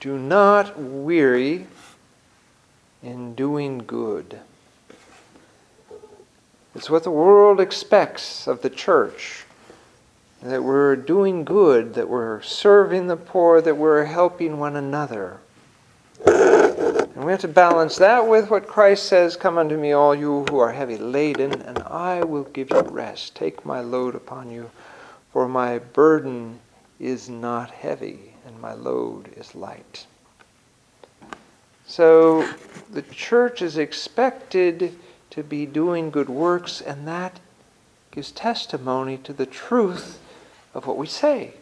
Do not weary in doing good. It's what the world expects of the church that we're doing good, that we're serving the poor, that we're helping one another. And we have to balance that with what Christ says Come unto me, all you who are heavy laden, and I will give you rest. Take my load upon you, for my burden is not heavy, my load is light. So the church is expected to be doing good works, and that gives testimony to the truth of what we say.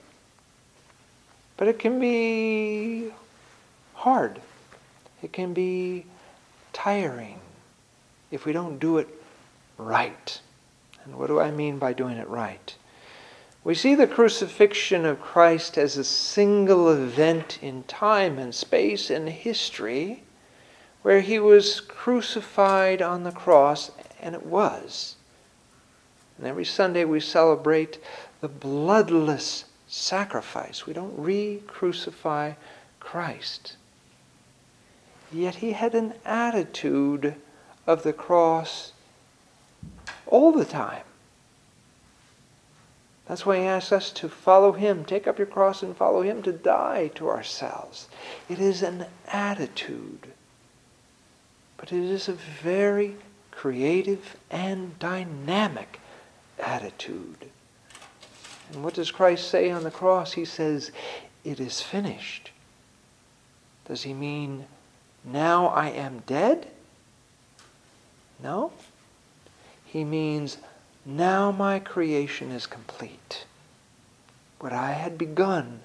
But it can be hard. It can be tiring if we don't do it right. And what do I mean by doing it right? We see the crucifixion of Christ as a single event in time and space and history where he was crucified on the cross, and it was. And every Sunday we celebrate the bloodless sacrifice. We don't re crucify Christ. Yet he had an attitude of the cross all the time. That's why he asks us to follow him, take up your cross and follow him, to die to ourselves. It is an attitude, but it is a very creative and dynamic attitude. And what does Christ say on the cross? He says, It is finished. Does he mean, Now I am dead? No. He means, Now my creation is complete. What I had begun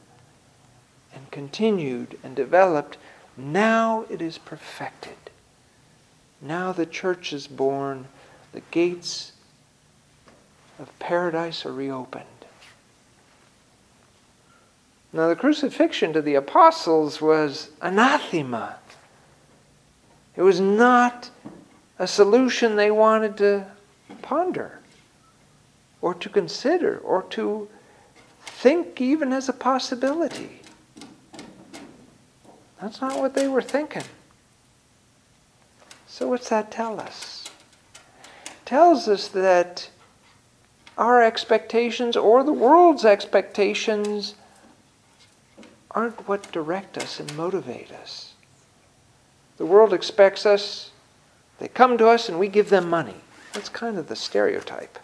and continued and developed, now it is perfected. Now the church is born, the gates of paradise are reopened. Now, the crucifixion to the apostles was anathema. It was not a solution they wanted to ponder or to consider or to think even as a possibility. That's not what they were thinking. So, what's that tell us? It tells us that our expectations or the world's expectations aren't what direct us and motivate us. The world expects us, they come to us and we give them money. That's kind of the stereotype.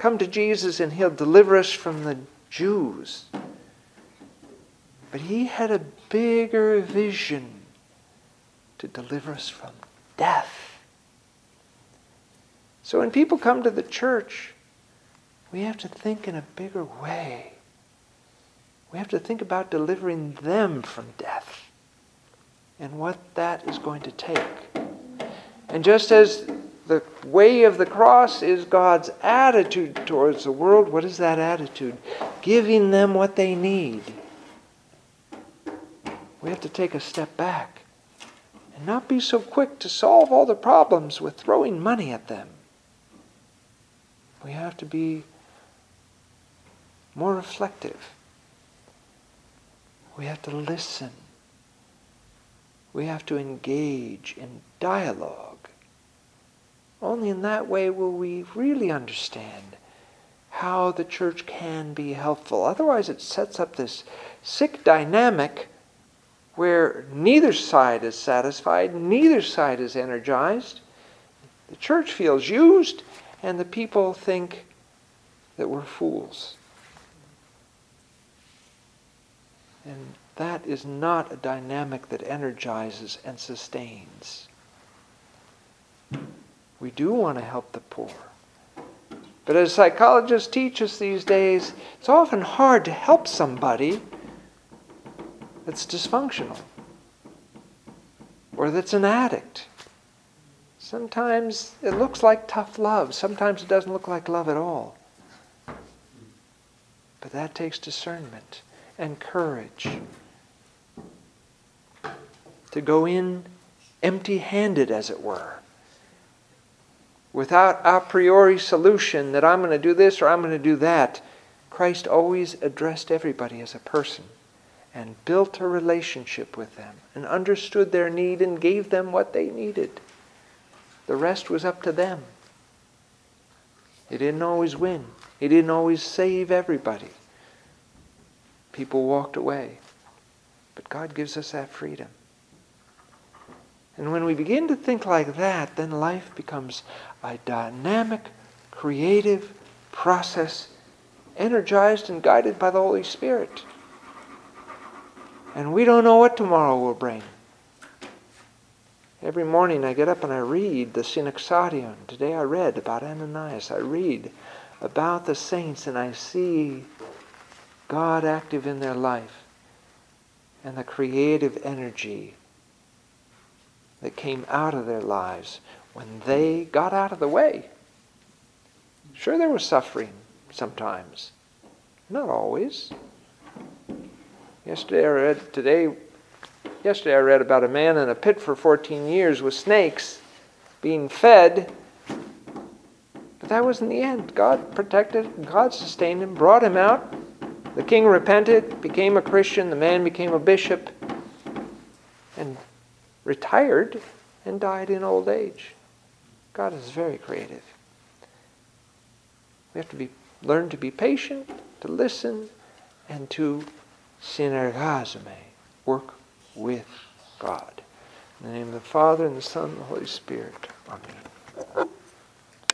Come to Jesus and he'll deliver us from the Jews. But he had a bigger vision to deliver us from death. So when people come to the church, we have to think in a bigger way. We have to think about delivering them from death and what that is going to take. And just as the way of the cross is God's attitude towards the world, what is that attitude? Giving them what they need. We have to take a step back and not be so quick to solve all the problems with throwing money at them. We have to be more reflective we have to listen. We have to engage in dialogue. Only in that way will we really understand how the church can be helpful. Otherwise, it sets up this sick dynamic where neither side is satisfied, neither side is energized. The church feels used, and the people think that we're fools. And that is not a dynamic that energizes and sustains. We do want to help the poor. But as psychologists teach us these days, it's often hard to help somebody that's dysfunctional or that's an addict. Sometimes it looks like tough love, sometimes it doesn't look like love at all. But that takes discernment and courage to go in empty handed, as it were, without a priori solution that I'm going to do this or I'm going to do that. Christ always addressed everybody as a person and built a relationship with them and understood their need and gave them what they needed. The rest was up to them. He didn't always win. He didn't always save everybody. People walked away. But God gives us that freedom. And when we begin to think like that, then life becomes a dynamic, creative process, energized and guided by the Holy Spirit. And we don't know what tomorrow will bring. Every morning I get up and I read the Synaxarion. Today I read about Ananias. I read about the saints and I see God active in their life and the creative energy that came out of their lives when they got out of the way. Sure, there was suffering sometimes, not always. Yesterday I read, today, yesterday I read about a man in a pit for 14 years with snakes being fed. But that wasn't the end. God protected, God sustained him, brought him out. The king repented, became a Christian, the man became a bishop, and retired and died in old age. God is very creative. We have to be learn to be patient, to listen, and to synergazome, work with God. In the name of the Father, and the Son, and the Holy Spirit. Amen.